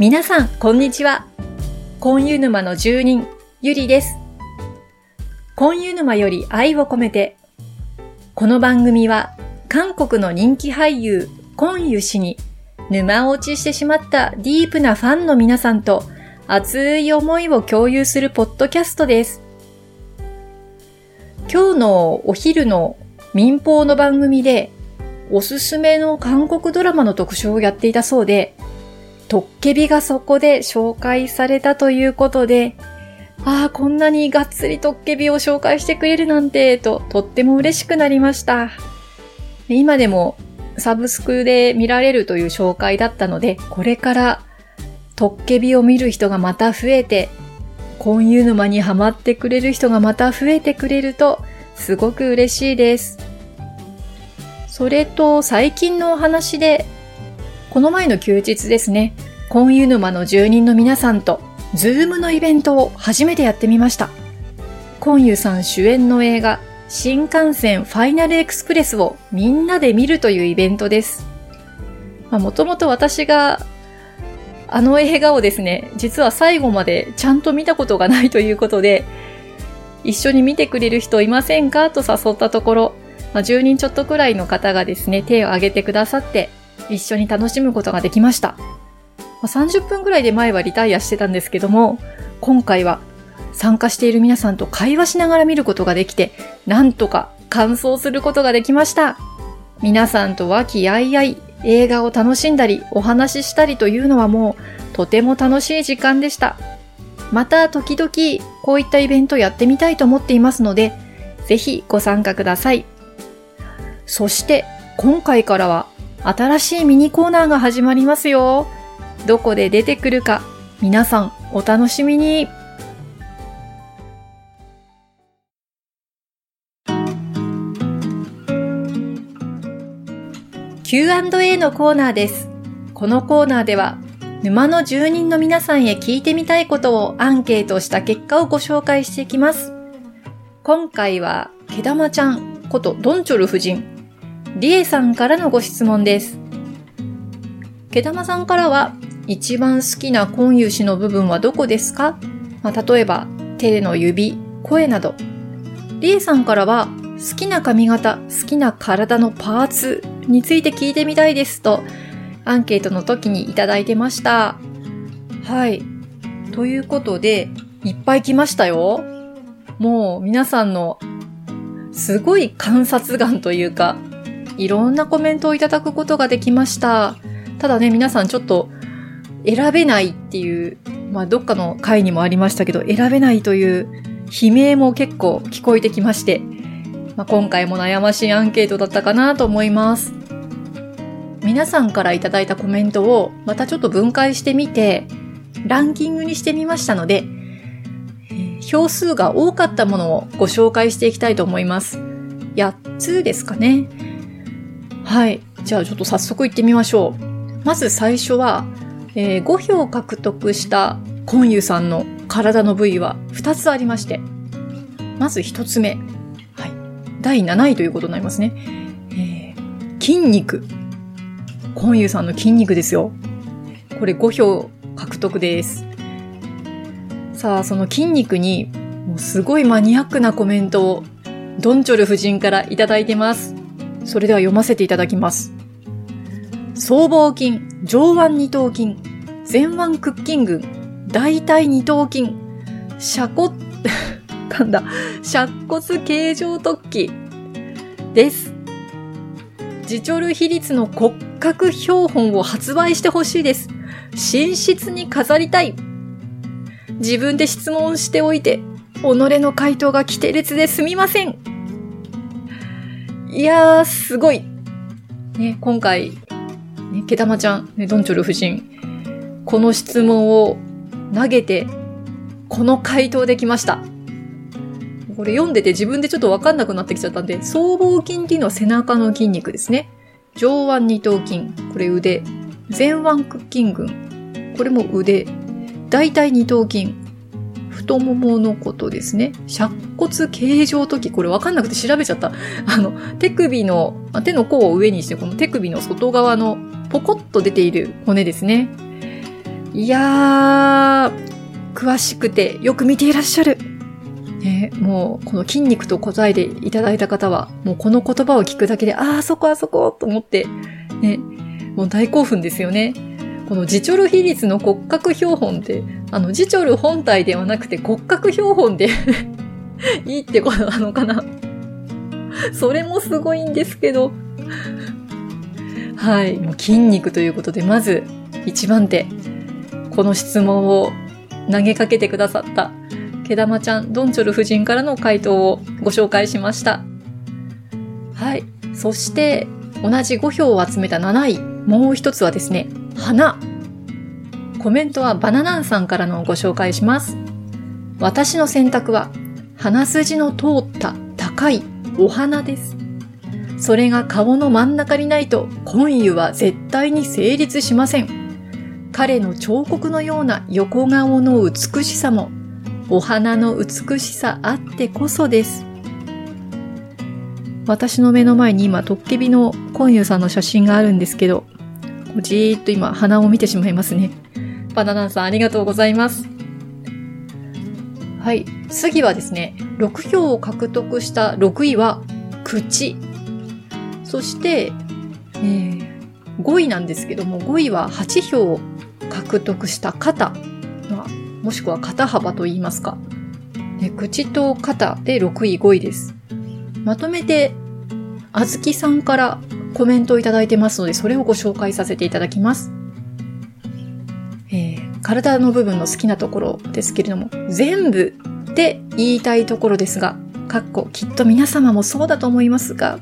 皆さん、こんにちは。婚湯沼の住人、ゆりです。婚湯沼より愛を込めて。この番組は、韓国の人気俳優、コンユ氏に、沼落ちしてしまったディープなファンの皆さんと、熱い思いを共有するポッドキャストです。今日のお昼の民放の番組で、おすすめの韓国ドラマの特集をやっていたそうで、トッケビがそこで紹介されたということで、ああ、こんなにがっつりトッケビを紹介してくれるなんて、ととっても嬉しくなりました。今でもサブスクで見られるという紹介だったので、これからトッケビを見る人がまた増えて、婚湯沼にハマってくれる人がまた増えてくれると、すごく嬉しいです。それと最近のお話で、この前の休日ですね、コンユ沼の住人の皆さんと、 Zoom のイベントを初めてやってみました。コンユさん主演の映画、新感染ファイナルエクスプレスをみんなで見るというイベントです。もともと私があの映画をですね、実は最後までちゃんと見たことがないということで、一緒に見てくれる人いませんか？と誘ったところ、まあ、10人ちょっとくらいの方がですね、手を挙げてくださって、一緒に楽しむことができました。30分くらいで前はリタイアしてたんですけども、今回は参加している皆さんと会話しながら見ることができて、なんとか感想することができました。皆さんと和気あいあい映画を楽しんだりお話ししたりというのはもうとても楽しい時間でした。また時々こういったイベントやってみたいと思っていますので、ぜひご参加ください。そして今回からは新しいミニコーナーが始まりますよ。どこで出てくるか皆さんお楽しみに。Q&A のコーナーです。このコーナーでは沼の住人の皆さんへ聞いてみたいことをアンケートした結果をご紹介していきます。今回は、毛玉ちゃんことドンチョル夫人リエさんからのご質問です。毛玉さんからは、一番好きな婚有詞の部分はどこですか、まあ、例えば、手の指、声など。リエさんからは、好きな髪型、好きな体のパーツについて聞いてみたいですと、アンケートの時にいただいてました。はい。ということで、いっぱい来ましたよ。もう皆さんのすごい観察眼というか、いろんなコメントをいただくことができました。ただね、皆さんちょっと選べないっていう、まあどっかの回にもありましたけど、選べないという悲鳴も結構聞こえてきまして、まあ、今回も悩ましいアンケートだったかなと思います。皆さんからいただいたコメントをまたちょっと分解してみて、ランキングにしてみましたので、票数が多かったものをご紹介していきたいと思います。8つですかね。はい。じゃあちょっと早速行ってみましょう。まず最初は、えー、5票獲得したコンユさんの体の部位は2つありまして、まず1つ目。はい。第7位ということになりますね。えー、筋肉。コンユさんの筋肉ですよ。これ5票獲得です。さあ、その筋肉に、もうすごいマニアックなコメントを、ドンチョル夫人からいただいてます。それでは読ませていただきます。僧帽筋、上腕二頭筋、前腕屈筋群、大腿二頭筋、斜骨、噛んだ、尺骨形状突起です。ジチョル比率の骨格標本を発売してほしいです。寝室に飾りたい。自分で質問しておいて、己の回答が規定列ですみません。いやー、すごい。ね、今回、ね、毛玉ちゃん、ね、ドンチョル夫人、この質問を投げて、この回答できました。これ読んでて自分でちょっとわかんなくなってきちゃったんで、僧帽筋っていうのは背中の筋肉ですね。上腕二頭筋、これ腕。前腕屈筋群、これも腕。大腿二頭筋、太もものことですね。尺骨形状時、これわかんなくて調べちゃった。あの、手首の、手の甲を上にして、この手首の外側のポコッと出ている骨ですね。いやー、詳しくてよく見ていらっしゃる。ね、もう、この筋肉と答えていただいた方は、もうこの言葉を聞くだけで、ああ、そこあそこと思って、ね、もう大興奮ですよね。このジチョル比率の骨格標本って、あの、ジチョル本体ではなくて骨格標本で いいってことなのかな？それもすごいんですけど。はい。もう筋肉ということで、まず一番手。この質問を投げかけてくださった、毛玉ちゃん、ドンチョル夫人からの回答をご紹介しました。はい。そして、同じ5票を集めた7位。もう一つはですね、花。コメントはバナナンさんからのご紹介します。私の選択は、鼻筋の通った高いお花です。それが顔の真ん中にないと、婚湯は絶対に成立しません。彼の彫刻のような横顔の美しさも、お花の美しさあってこそです。私の目の前に今、トッケビのコンユさんの写真があるんですけど、じーっと今、鼻を見てしまいますね。バナナンさんありがとうございます。はい。次はですね、6票を獲得した6位は、口。そして、えー、5位なんですけども、5位は8票を獲得した肩。まあ、もしくは肩幅と言いますか。ね、口と肩で6位、5位です。まとめて、あずきさんからコメントをいただいてますので、それをご紹介させていただきます。えー、体の部分の好きなところですけれども、全部って言いたいところですが、かっこきっと皆様もそうだと思いますが、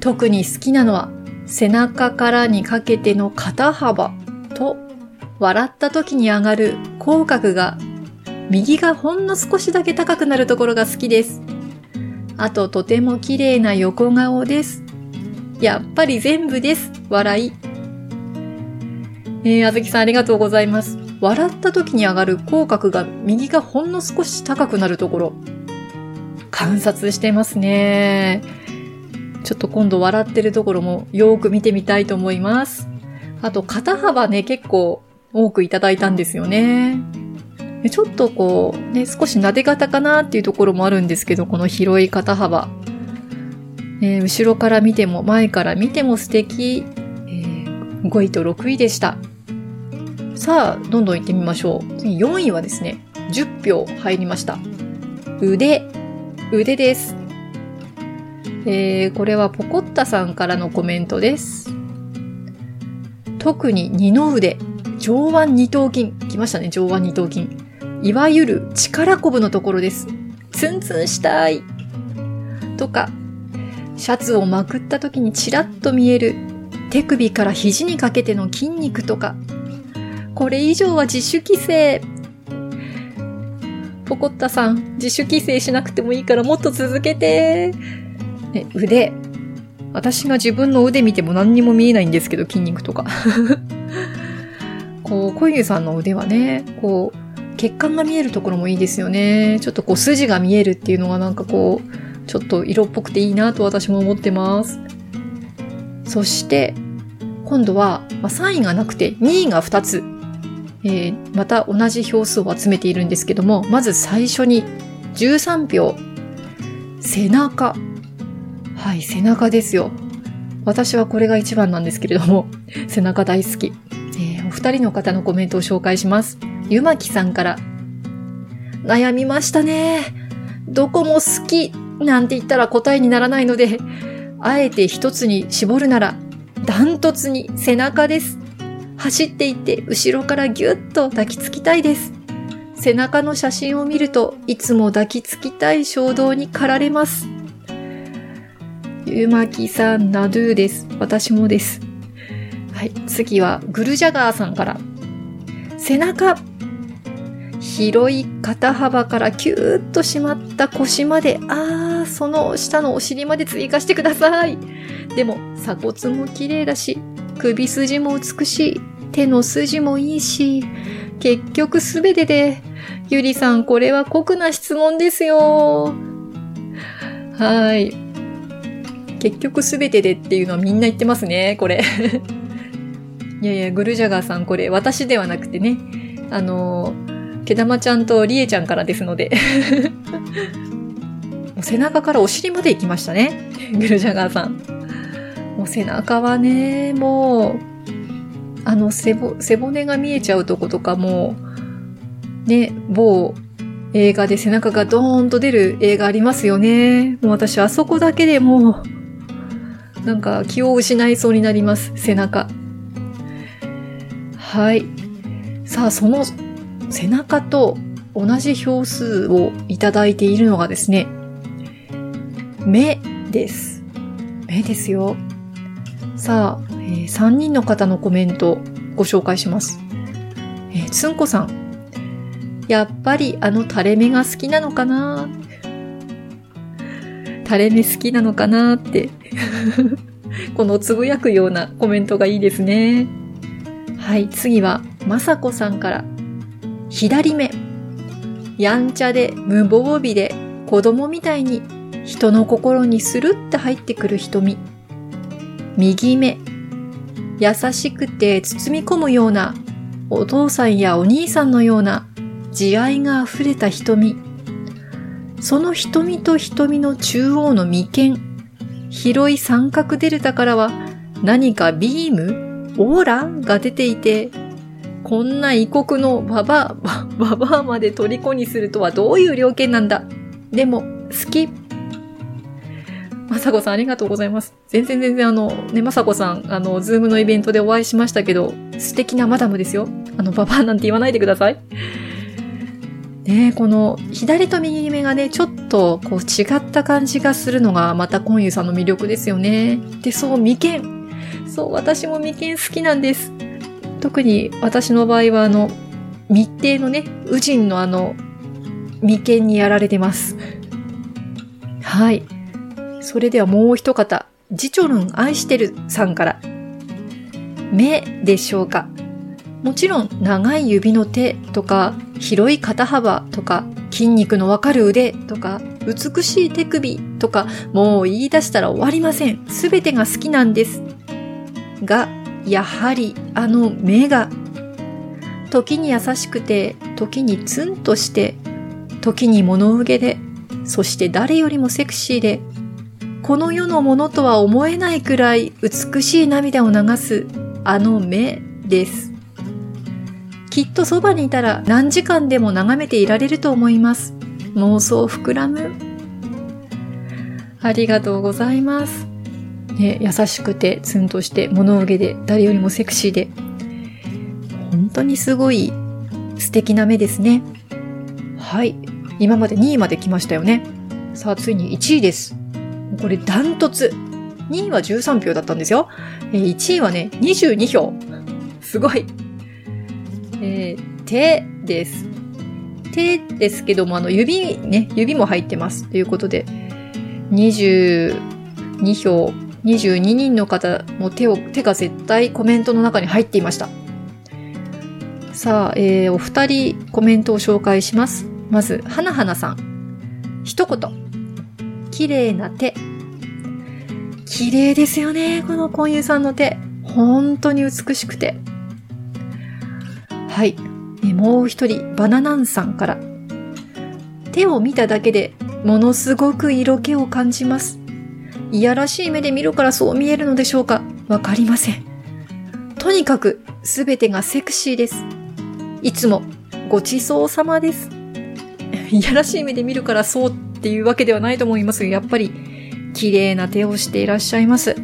特に好きなのは背中からにかけての肩幅と笑った時に上がる口角が右がほんの少しだけ高くなるところが好きです。あととても綺麗な横顔です。やっぱり全部です。笑い。えー、あずきさんありがとうございます。笑った時に上がる口角が右がほんの少し高くなるところ。観察してますね。ちょっと今度笑ってるところもよーく見てみたいと思います。あと肩幅ね、結構多くいただいたんですよね。ちょっとこう、ね、少し撫で型かなっていうところもあるんですけど、この広い肩幅。えー、後ろから見ても、前から見ても素敵。えー、5位と6位でした。さあ、どんどん行ってみましょう。次4位はですね、10票入りました。腕、腕です。えー、これはポコッタさんからのコメントです。特に二の腕、上腕二頭筋。来ましたね、上腕二頭筋。いわゆる力こぶのところです。ツンツンしたい。とか、シャツをまくった時にチラッと見える手首から肘にかけての筋肉とか、これ以上は自主規制。ポコッタさん、自主規制しなくてもいいからもっと続けて。ね、腕。私が自分の腕見ても何にも見えないんですけど、筋肉とか。こう、小湯さんの腕はね、こう、血管が見えるところもいいですよね。ちょっとこう筋が見えるっていうのがなんかこう、ちょっと色っぽくていいなと私も思ってます。そして、今度は、ま、3位がなくて2位が2つ。えー、また同じ票数を集めているんですけども、まず最初に13票。背中。はい、背中ですよ。私はこれが一番なんですけれども、背中大好き。えー、お二人の方のコメントを紹介します。ゆまきさんから。悩みましたね。どこも好きなんて言ったら答えにならないので、あえて一つに絞るなら、ダントツに背中です。走っていって後ろからぎゅっと抱きつきたいです。背中の写真を見るといつも抱きつきたい衝動に駆られます。ゆまきさん、ナドゥです。私もです。はい。次は、グルジャガーさんから。背中。広い肩幅からキューッと締まった腰まで、あー、その下のお尻まで追加してください。でも、鎖骨も綺麗だし、首筋も美しい。手の筋もいいし、結局すべてで、ゆりさんこれは酷な質問ですよ。はい。結局すべてでっていうのはみんな言ってますね、これ。いやいや、グルジャガーさんこれ私ではなくてね、あの、毛玉ちゃんとリエちゃんからですので もう背中からお尻まで行きましたね。グルジャガーさん。もう背中はね、もう、あの背背骨が見えちゃうとことかも、ね、某映画で背中がドーンと出る映画ありますよね。もう私あそこだけでもう、なんか気を失いそうになります、背中。はい。さあ、その背中と同じ票数をいただいているのがですね、目です。目ですよ。さあ、えー、3人の方のコメントご紹介します。えー、つんこさん。やっぱりあの垂れ目が好きなのかな？垂れ目好きなのかなって このつぶやくようなコメントがいいですね。はい、次は、まさこさんから。左目。やんちゃで無防備で子供みたいに人の心にスルッて入ってくる瞳。右目。優しくて包み込むようなお父さんやお兄さんのような慈愛が溢れた瞳。その瞳と瞳の中央の眉間、広い三角デルタからは何かビーム、オーラが出ていて、こんな異国のババア、ババアまで虜にするとはどういう了見なんだ？でも、好き。まさこさんありがとうございます。全然全然あの、ね、まさこさん、あの、 Zoom のイベントでお会いしましたけど、素敵なマダムですよ。あの、ババアなんて言わないでください。ねこの左と右目がね、ちょっとこう違った感じがするのがまたコンユさんの魅力ですよね。で、そう、眉間。そう、私も眉間好きなんです。特に私の場合はあの、密偵のね、宇人のあの、眉間にやられてます。はい。それではもう一方、ジチョルン愛してるさんから。目でしょうかもちろん長い指の手とか広い肩幅とか筋肉のわかる腕とか美しい手首とかもう言い出したら終わりません。すべてが好きなんです。が、やはりあの目が時に優しくて時にツンとして時に物憂げでそして誰よりもセクシーでこの世のものとは思えないくらい美しい涙を流すあの目です。きっとそばにいたら何時間でも眺めていられると思います。妄想膨らむ。ありがとうございます。ね、優しくてツンとして物憂げで誰よりもセクシーで本当にすごい素敵な目ですね。はい。今まで2位まで来ましたよね。さあ、ついに1位です。これダントツ。2位は13票だったんですよ。1位はね、22票。すごい。えー、手です。手ですけども、あの、指ね、指も入ってます。ということで、22票、22人の方も手を、手が絶対コメントの中に入っていました。さあ、えー、お二人コメントを紹介します。まず、はなはなさん。一言。綺麗な手。綺麗ですよね、この婚友さんの手。本当に美しくて。はい。もう一人、バナナンさんから。手を見ただけで、ものすごく色気を感じます。いやらしい目で見るからそう見えるのでしょうか？わかりません。とにかく、すべてがセクシーです。いつも、ごちそうさまです。いやらしい目で見るからそうっていうわけではないと思いますが、やっぱり、綺麗な手をしていらっしゃいます。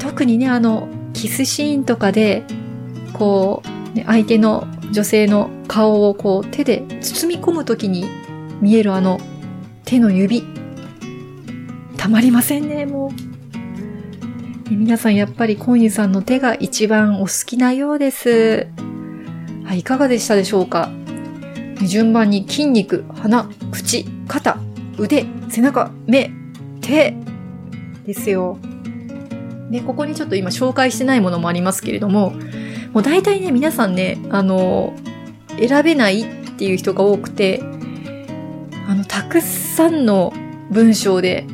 特にね、あの、キスシーンとかで、こう、相手の女性の顔をこう手で包み込むときに見えるあの手の指。たまりませんね、もう。皆さんやっぱりコンユさんの手が一番お好きなようです。はい、いかがでしたでしょうか？順番に筋肉、鼻、口、肩、腕、背中、目、手ですよ。で、ここにちょっと今紹介してないものもありますけれども、もう大体ね、皆さんね、あの、選べないっていう人が多くて、あの、たくさんの文章で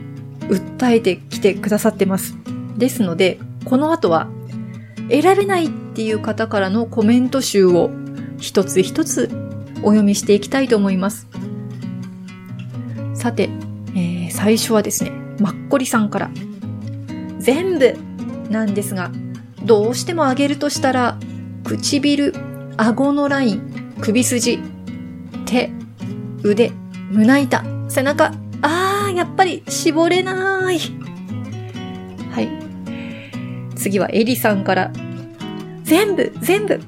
訴えてきてくださってます。ですので、この後は、選べないっていう方からのコメント集を一つ一つお読みしていきたいと思います。さて、えー、最初はですね、マッコリさんから。全部なんですが、どうしてもあげるとしたら、唇、顎のライン、首筋、手、腕、胸板、背中、やっぱり絞れない。はい。次はエリさんから。全部、全部。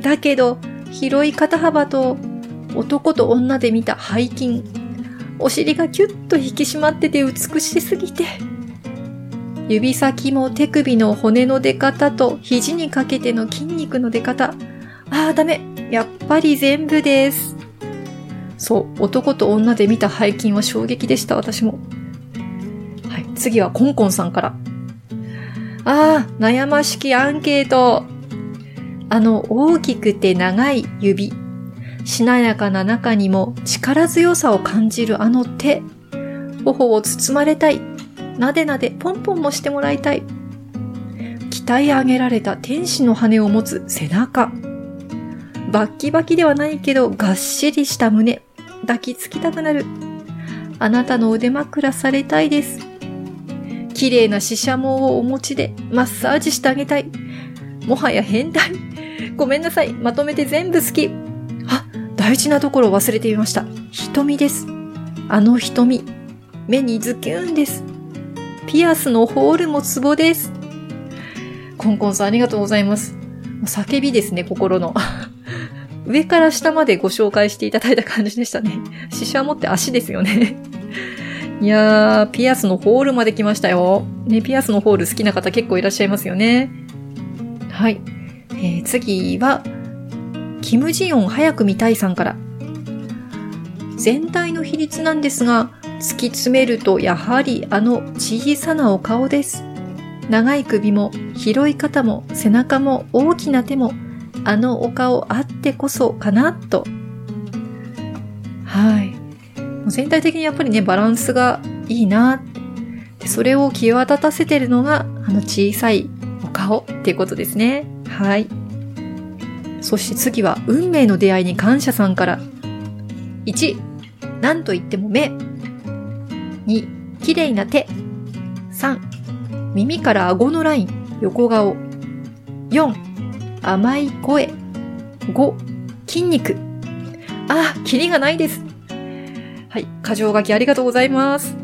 だけど、広い肩幅と男と女で見た背筋。お尻がキュッと引き締まってて美しすぎて。指先も手首の骨の出方と肘にかけての筋肉の出方。ああ、ダメ。やっぱり全部です。そう、男と女で見た背筋は衝撃でした、私も。はい、次はコンコンさんから。ああ、悩ましきアンケート。あの大きくて長い指。しなやかな中にも力強さを感じるあの手。頬を包まれたい。なでなでポンポンもしてもらいたい。鍛え上げられた天使の羽を持つ背中。バッキバキではないけどがっしりした胸。抱きつきたくなる。あなたの腕枕されたいです。綺麗なシシャモをお持ちでマッサージしてあげたい。もはや変態。ごめんなさい。まとめて全部好き。あ、大事なところ忘れていました。瞳です。あの瞳。目にズキュンです。ピアスのホールもツボです。コンコンさんありがとうございます。叫びですね、心の。上から下までご紹介していただいた感じでしたね。シシャモって足ですよね。いやー、ピアスのホールまで来ましたよ。ね、ピアスのホール好きな方結構いらっしゃいますよね。はい。えー、次は、キムジヨン早く見たいさんから。全体の比率なんですが、突き詰めるとやはりあの小さなお顔です。長い首も広い肩も背中も大きな手もあのお顔あってこそかなと。はい。全体的にやっぱりね、バランスがいいなでそれを際立たせてるのが、あの小さいお顔っていうことですね。はい。そして次は、運命の出会いに感謝さんから。1、何と言っても目。2、綺麗な手。3、耳から顎のライン、横顔。4、甘い声。5、筋肉。あ、キリがないです。はい。過剰書きありがとうございます。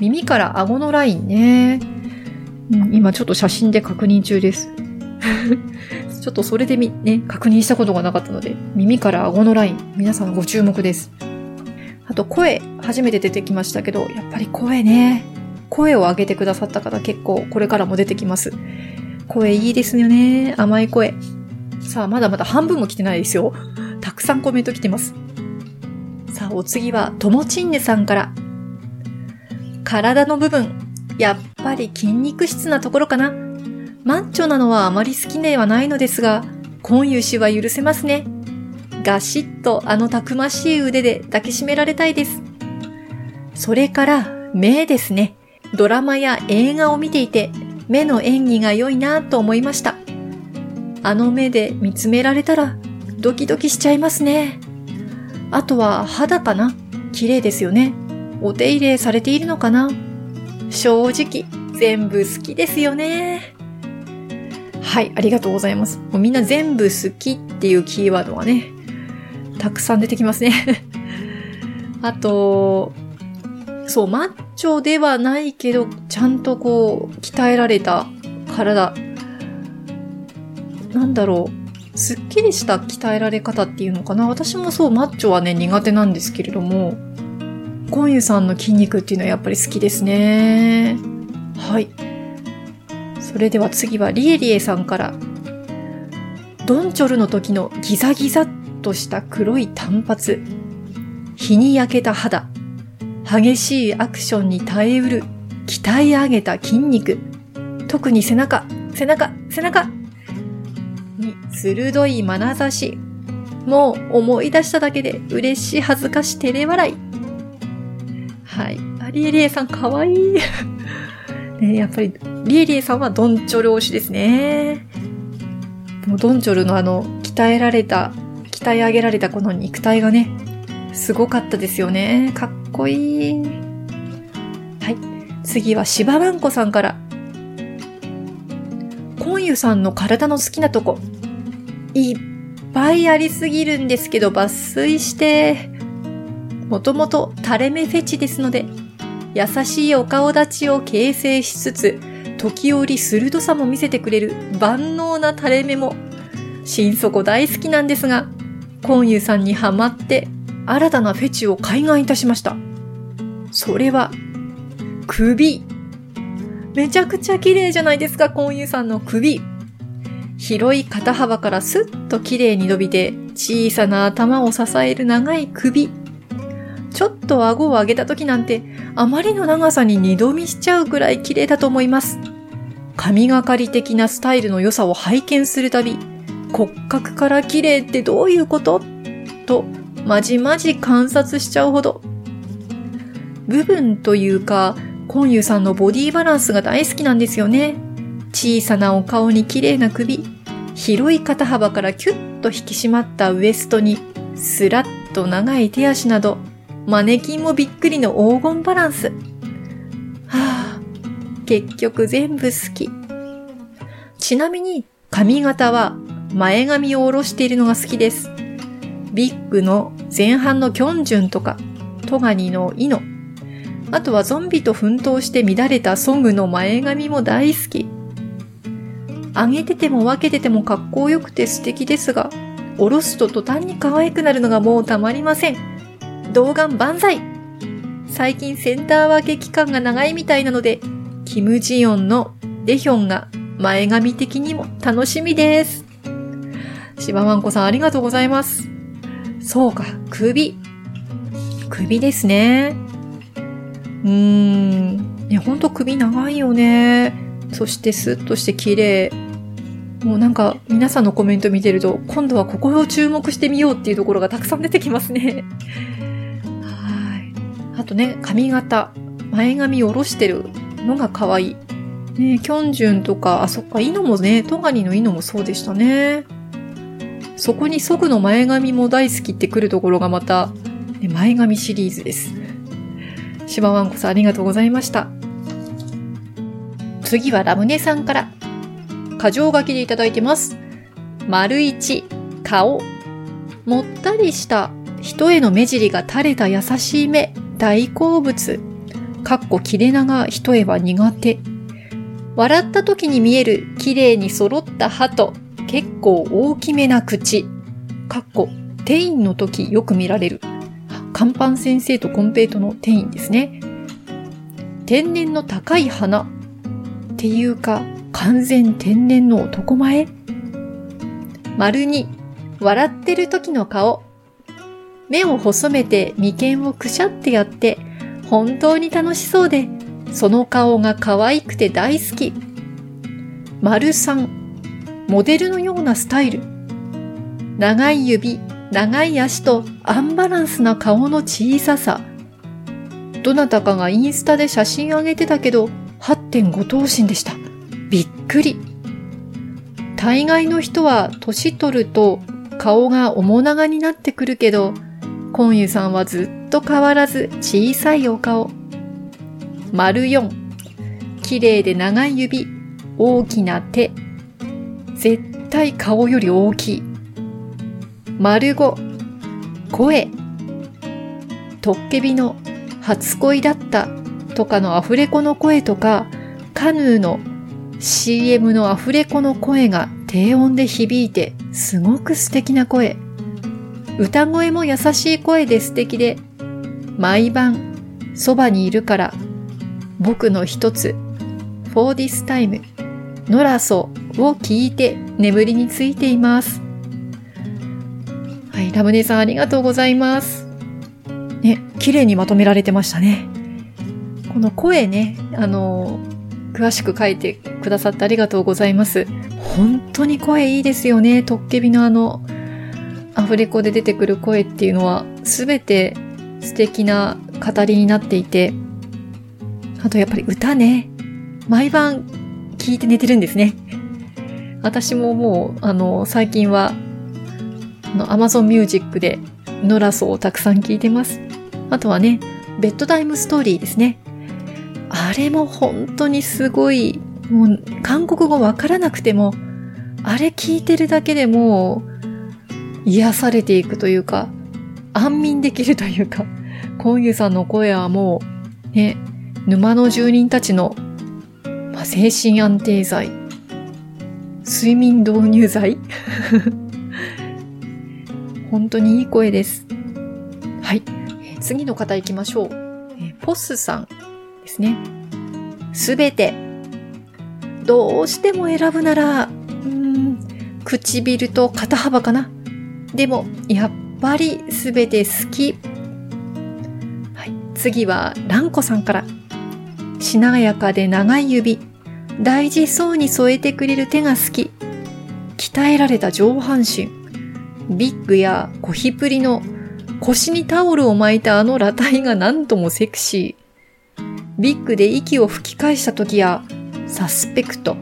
耳から顎のラインね。うん、今ちょっと写真で確認中です。ちょっとそれでみ、ね、確認したことがなかったので、耳から顎のライン、皆さんご注目です。あと声、初めて出てきましたけど、やっぱり声ね。声を上げてくださった方結構これからも出てきます。声いいですよね。甘い声。さあ、まだまだ半分も来てないですよ。たくさんコメント来てます。さあ、お次は、ともちんねさんから。体の部分、やっぱり筋肉質なところかな。マッチョなのはあまり好きではないのですが、今湯氏は許せますね。ガシッとあのたくましい腕で抱きしめられたいです。それから、目ですね。ドラマや映画を見ていて、目の演技が良いなと思いました。あの目で見つめられたら、ドキドキしちゃいますね。あとは肌かな？綺麗ですよね。お手入れされているのかな？正直、全部好きですよね。はい、ありがとうございます。もうみんな全部好きっていうキーワードがね、たくさん出てきますね。あと、そう、マッチョではないけど、ちゃんとこう、鍛えられた体。なんだろう。すっきりした鍛えられ方っていうのかな。私もそう、マッチョはね、苦手なんですけれども、コンユさんの筋肉っていうのはやっぱり好きですね。はい。それでは次はリエリエさんから。ドンチョルの時のギザギザっとした黒い短髪。日に焼けた肌。激しいアクションに耐えうる、鍛え上げた筋肉。特に背中、背中、背中に鋭い眼差し。もう思い出しただけで嬉しい恥ずかし照れ笑い。はい。アリエリエさんかわいい。ね、やっぱり、リエリエさんはドンチョル推しですね。もうドンチョルのあの、鍛えられた、鍛え上げられたこの肉体がね、すごかったですよね。かっこいい。はい。次は芝ワンコさんから。コンユさんの体の好きなとこ。いっぱいありすぎるんですけど抜粋して、もともと垂れ目フェチですので、優しいお顔立ちを形成しつつ、時折鋭さも見せてくれる万能な垂れ目も、心底大好きなんですが、コンユさんにハマって新たなフェチを開眼いたしました。それは、首。めちゃくちゃ綺麗じゃないですか、コンユさんの首。広い肩幅からスッと綺麗に伸びて、小さな頭を支える長い首。ちょっと顎を上げた時なんて、あまりの長さに二度見しちゃうくらい綺麗だと思います。神がかり的なスタイルの良さを拝見するたび、骨格から綺麗ってどういうこと？と、まじまじ観察しちゃうほど。部分というか、コンユさんのボディバランスが大好きなんですよね。小さなお顔に綺麗な首、広い肩幅からキュッと引き締まったウエストに、スラッと長い手足など、マネキンもびっくりの黄金バランス。はあ、結局全部好き。ちなみに髪型は前髪を下ろしているのが好きです。ビッグの前半のキョンジュンとか、トガニのイノ。あとはゾンビと奮闘して乱れたソングの前髪も大好き。上げてても分けてても格好良くて素敵ですが、下ろすと途端に可愛くなるのがもうたまりません。童顔万歳最近センター分け期間が長いみたいなので、キムジヨンのデヒョンが前髪的にも楽しみです。芝ワンコさんありがとうございます。そうか、首。首ですね。うーん。ね、ほんと首長いよね。そしてスッとして綺麗。もうなんか皆さんのコメント見てると、今度はここを注目してみようっていうところがたくさん出てきますね。はい。あとね、髪型。前髪下ろしてるのが可愛い。ねキョンジュンとか、あ、そっか、イノもね、トガニのイノもそうでしたね。そこにソグの前髪も大好きってくるところがまた、前髪シリーズです。シバワンコさんありがとうございました。次はラムネさんから。過剰書きでいただいてます。丸一、顔。もったりした人への目尻が垂れた優しい目、大好物。かっこ切れ長人へは苦手。笑った時に見える綺麗に揃った歯と構大きめな口。かっこテインの時よく見られる。看板先生とコンペイトのテインですね。天然の高い花。っていうか、完全天然の男前丸に、笑ってる時の顔。目を細めて眉間をくしゃってやって、本当に楽しそうで、その顔が可愛くて大好き。丸三、モデルのようなスタイル。長い指、長い足とアンバランスな顔の小ささ。どなたかがインスタで写真あげてたけど、8.5頭身でした。びっくり。大概の人は年取ると顔が面長になってくるけど、コンユさんはずっと変わらず小さいお顔。丸4。綺麗で長い指、大きな手。絶対顔より大きい。丸5。声。トッケビの初恋だったとかのアフレコの声とか、カヌーの CM のアフレコの声が低音で響いてすごく素敵な声。歌声も優しい声で素敵で、毎晩そばにいるから僕の一つ For this time ノラソを聞いて眠りについています。はい、ラムネさんありがとうございます。ね、綺麗にまとめられてましたね。この声ね、あの、詳しく書いてくださってありがとうございます。本当に声いいですよね。トッケビのあの、アフレコで出てくる声っていうのは、すべて素敵な語りになっていて、あとやっぱり歌ね。毎晩聞いて寝てるんですね。私ももう、あの、最近は、あの、Amazon Music で、ノラソをたくさん聞いてます。あとはね、ベッドタイムストーリーですね。あれも本当にすごい、もう、韓国語わからなくても、あれ聞いてるだけでも癒されていくというか、安眠できるというか、コンユさんの声はもう、ね、沼の住人たちの、まあ、精神安定剤、睡眠導入剤？本当にいい声です。はい。次の方行きましょう。えポスさんですね。すべて、どうしても選ぶなら、うん、唇と肩幅かな。でも、やっぱりすべて好き。はい。次は、ランコさんから。しなやかで長い指。大事そうに添えてくれる手が好き。鍛えられた上半身。ビッグやコヒプリの腰にタオルを巻いたあの裸体が何ともセクシー。ビッグで息を吹き返した時や、サスペクト、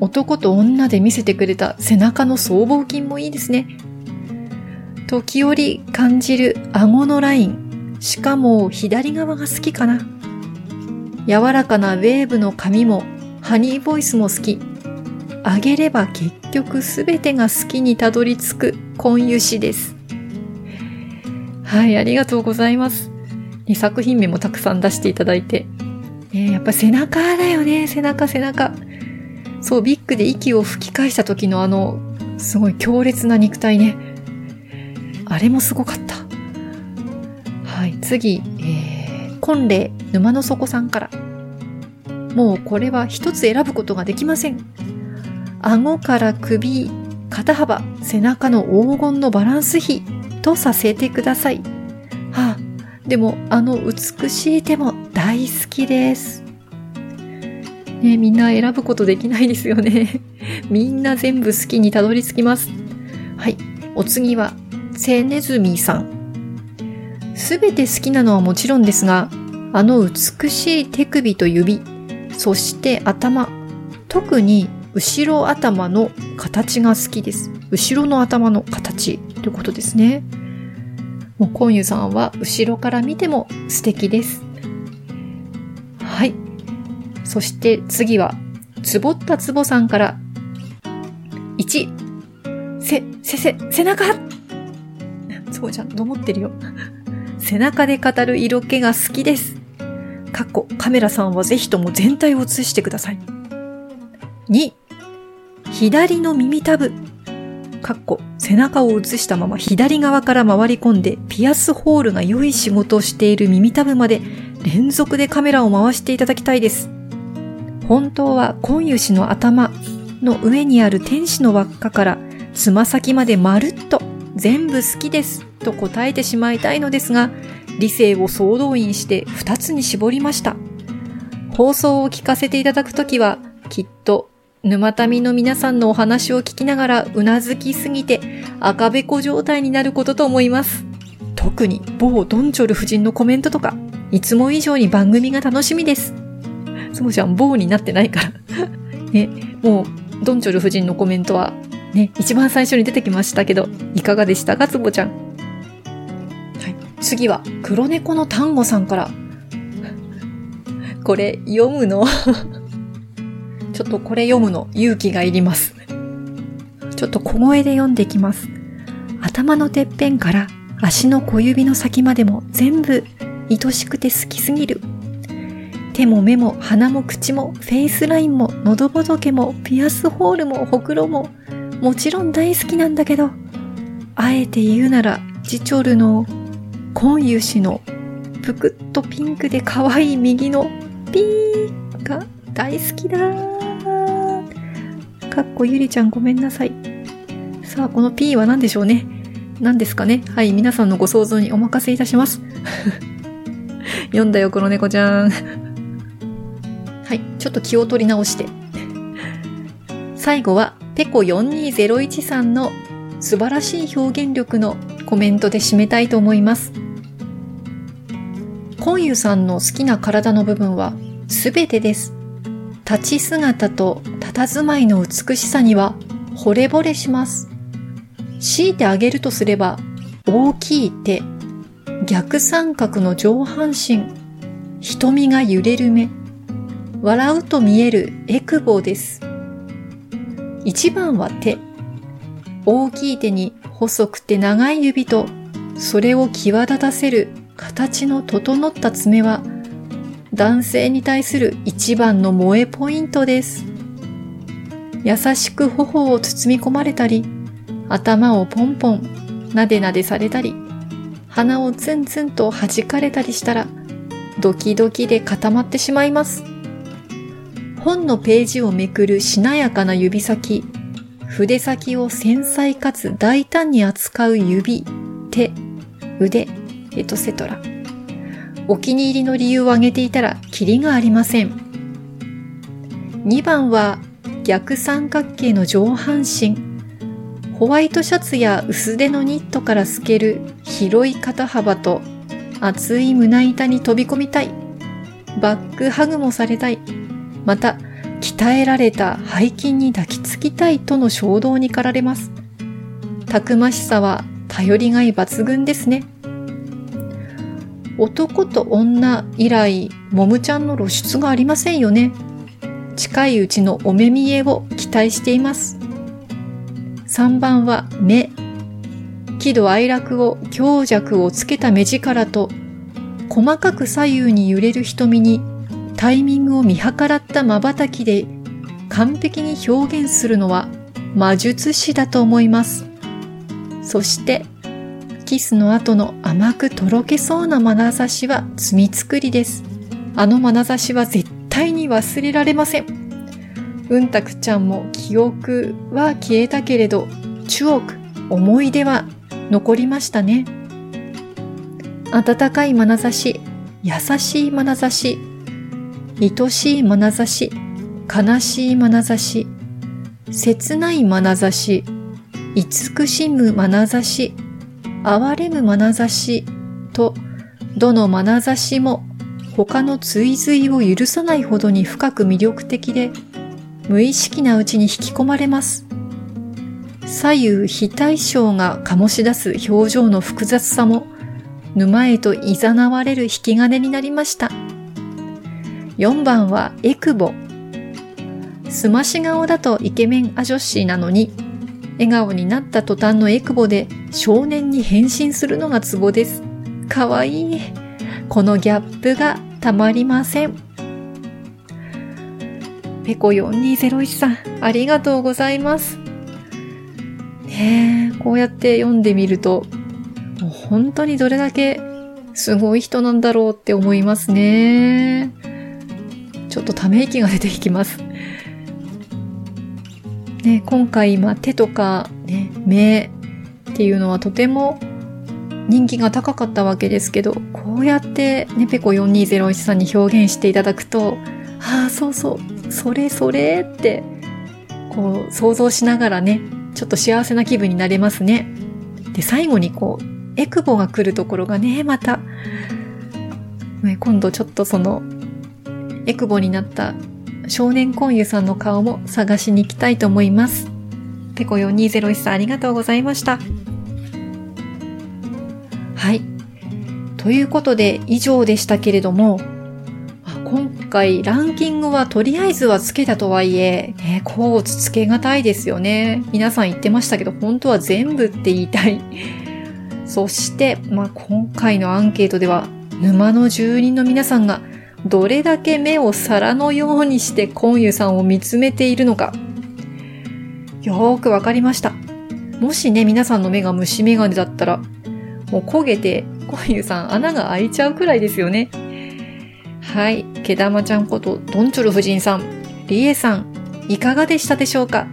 男と女で見せてくれた背中の僧帽筋もいいですね。時折感じる顎のライン、しかも左側が好きかな。柔らかなウェーブの髪も、ハニーボイスも好き。あげれば結局すべてが好きにたどり着く婚油詩です。はい、ありがとうございます。作品名もたくさん出していただいて。えー、やっぱ背中だよね、背中背中。そう、ビッグで息を吹き返した時のあの、すごい強烈な肉体ね。あれもすごかった。はい、次、えー、婚礼、沼の底さんから。もうこれは一つ選ぶことができません。顎から首、肩幅、背中の黄金のバランス比とさせてください。はあ、でもあの美しい手も大好きです。ね、みんな選ぶことできないですよね。みんな全部好きにたどり着きます。はい。お次は、セネズミさん。すべて好きなのはもちろんですが、あの美しい手首と指、そして頭、特に後ろ頭の形が好きです。後ろの頭の形ということですね。もう、コンユさんは後ろから見ても素敵です。はい。そして次は、つぼったつぼさんから、1、せ、せせ、背中そうじゃん、どもってるよ。背中で語る色気が好きです。かっこ、カメラさんはぜひとも全体を映してください。2、左の耳たぶ。かっこ、背中を映したまま左側から回り込んで、ピアスホールが良い仕事をしている耳たぶまで連続でカメラを回していただきたいです。本当は、コンユシの頭の上にある天使の輪っかからつま先までまるっと全部好きですと答えてしまいたいのですが、理性を総動員して二つに絞りました。放送を聞かせていただくときは、きっと沼民の皆さんのお話を聞きながらうなずきすぎて赤べこ状態になることと思います。特に某ドンチョル夫人のコメントとか、いつも以上に番組が楽しみです。つもちゃん、某になってないから ね、もう、ドンチョル夫人のコメントは、ね、一番最初に出てきましたけど、いかがでしたか、つぼちゃん？次は、黒猫の単語さんから。これ、読むの？ちょっとこれ読むの勇気がいります。ちょっと小声で読んできます。頭のてっぺんから足の小指の先までも全部愛しくて好きすぎる。手も目も鼻も口もフェイスラインも喉仏もピアスホールもほくろももちろん大好きなんだけど、あえて言うならジチョルのコンユシのぷくっとピンクで可愛い右のピーが大好きだかっこゆりちゃんごめんなさい。さあ、この P は何でしょうね。何ですかね。はい、皆さんのご想像にお任せいたします。読んだよ、この猫ちゃん。はい、ちょっと気を取り直して。最後は、ペコ4201さんの素晴らしい表現力のコメントで締めたいと思います。コンユさんの好きな体の部分はすべてです。立ち姿と佇まいの美しさには惚れ惚れします。強いてあげるとすれば、大きい手、逆三角の上半身、瞳が揺れる目、笑うと見えるエクボです。一番は手。大きい手に細くて長い指と、それを際立たせる形の整った爪は、男性に対する一番の萌えポイントです。優しく頬を包み込まれたり、頭をポンポン、なでなでされたり、鼻をツンツンと弾かれたりしたら、ドキドキで固まってしまいます。本のページをめくるしなやかな指先、筆先を繊細かつ大胆に扱う指、手、腕、エトセトラ。お気に入りの理由を挙げていたらキリがありません。2番は逆三角形の上半身。ホワイトシャツや薄手のニットから透ける広い肩幅と厚い胸板に飛び込みたい。バックハグもされたい。また、鍛えられた背筋に抱きつきたいとの衝動に駆られます。たくましさは頼りがい抜群ですね。男と女以来、もむちゃんの露出がありませんよね。近いうちのお目見えを期待しています。3番は目。喜怒哀楽を強弱をつけた目力と、細かく左右に揺れる瞳にタイミングを見計らった瞬きで完璧に表現するのは魔術師だと思います。そして、キスの後の甘くとろけそうな眼差しは罪作りです。あの眼差しは絶対に忘れられません。うんたくちゃんも記憶は消えたけれど、中億、思い出は残りましたね。温かい眼差し、優しい眼差し、愛しい眼差し、悲しい眼差し、切ない眼差し、慈しむ眼差し、哀れむ眼差しと、どの眼差しも他の追随を許さないほどに深く魅力的で、無意識なうちに引き込まれます。左右非対称が醸し出す表情の複雑さも、沼へと誘われる引き金になりました。4番はエクボ。すまし顔だとイケメンア女子なのに、笑顔になった途端のエクボで少年に変身するのがツボです。かわいい。このギャップがたまりません。ペコ4201さん、ありがとうございます。ねえ、こうやって読んでみると、もう本当にどれだけすごい人なんだろうって思いますね。ちょっとため息が出てきます。ね、今回、ま、手とか、ね、目っていうのはとても人気が高かったわけですけど、こうやってね、ペコ4201さんに表現していただくと、ああ、そうそう、それそれって、こう、想像しながらね、ちょっと幸せな気分になれますね。で、最後にこう、エクボが来るところがね、また、ね、今度ちょっとその、エクボになった少年コンユさんの顔も探しに行きたいと思います。ペコ4201さんありがとうございました。はい。ということで以上でしたけれども、今回ランキングはとりあえずはつけたとはいえ、ね、甲乙つけがたいですよね。皆さん言ってましたけど、本当は全部って言いたい。そして、まあ、今回のアンケートでは、沼の住人の皆さんが、どれだけ目を皿のようにしてコンユさんを見つめているのか、よーくわかりました。もしね、皆さんの目が虫眼鏡だったら、もう焦げて、コンユさん穴が開いちゃうくらいですよね。はい。毛玉ちゃんこと、ドンチョル夫人さん、リエさん、いかがでしたでしょうか？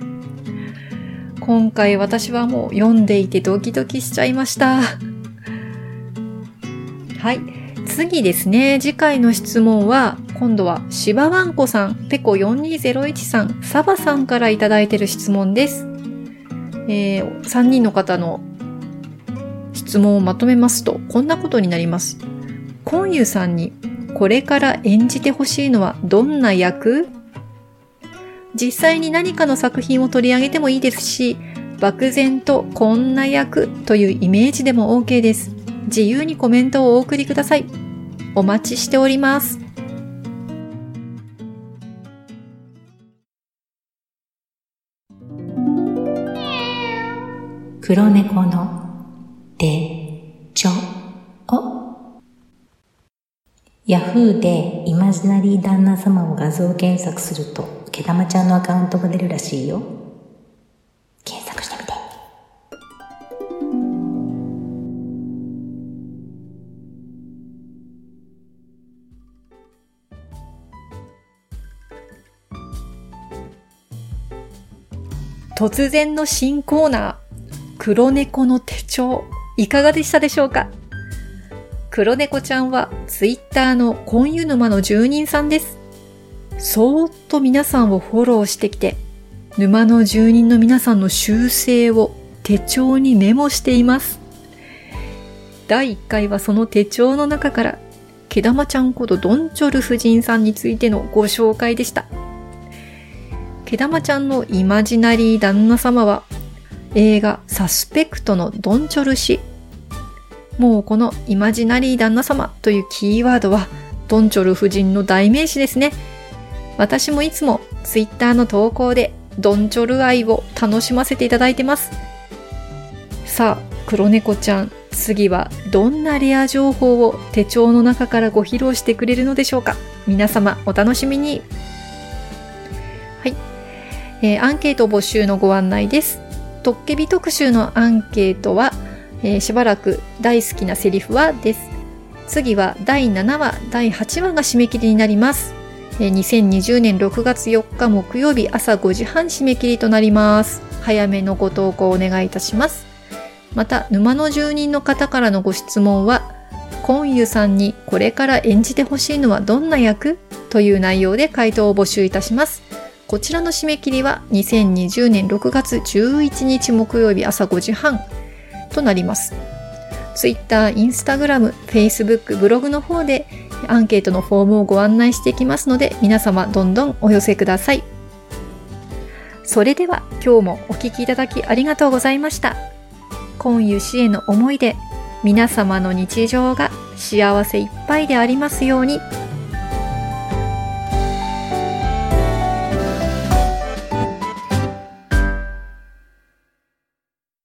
今回私はもう読んでいてドキドキしちゃいました。はい。次ですね。次回の質問は、今度は芝ワンコさん、ペコ4201さん、サバさんからいただいてる質問です。えー、3人の方の質問をまとめますと、こんなことになります。コンユさんにこれから演じてほしいのはどんな役？実際に何かの作品を取り上げてもいいですし、漠然とこんな役というイメージでも OK です。自由にコメントをお送りください。お待ちしております。黒猫の手帳をヤフーでイマジナリー旦那様を画像検索すると、毛玉ちゃんのアカウントが出るらしいよ。突然の新コーナー。黒猫の手帳、いかがでしたでしょうか？黒猫ちゃんはツイッターのコンユ沼の住人さんです。そーっと皆さんをフォローしてきて、沼の住人の皆さんの習性を手帳にメモしています。第1回はその手帳の中から、毛玉ちゃんことドンチョル夫人さんについてのご紹介でした。毛玉ちゃんのイマジナリー旦那様は映画サスペクトのドンチョル氏。もうこのイマジナリー旦那様というキーワードはドンチョル夫人の代名詞ですね。私もいつもツイッターの投稿でドンチョル愛を楽しませていただいてます。さあ、黒猫ちゃん、次はどんなレア情報を手帳の中からご披露してくれるのでしょうか皆様お楽しみに。えー、アンケート募集のご案内です。トッケビ特集のアンケートは、えー、しばらく大好きなセリフはです。次は第7話、第8話が締め切りになります。えー、2020年6月4日木曜日朝5時半締め切りとなります。早めのご投稿お願いいたします。また、沼の住人の方からのご質問は、コンユさんにこれから演じてほしいのはどんな役？という内容で回答を募集いたします。こちらの締め切りは2020年6月11日木曜日朝5時半となります。Twitter、Instagram、Facebook、ブログの方でアンケートのフォームをご案内していきますので皆様どんどんお寄せください。それでは今日もお聴きいただきありがとうございました。今湯氏への思いで皆様の日常が幸せいっぱいでありますように。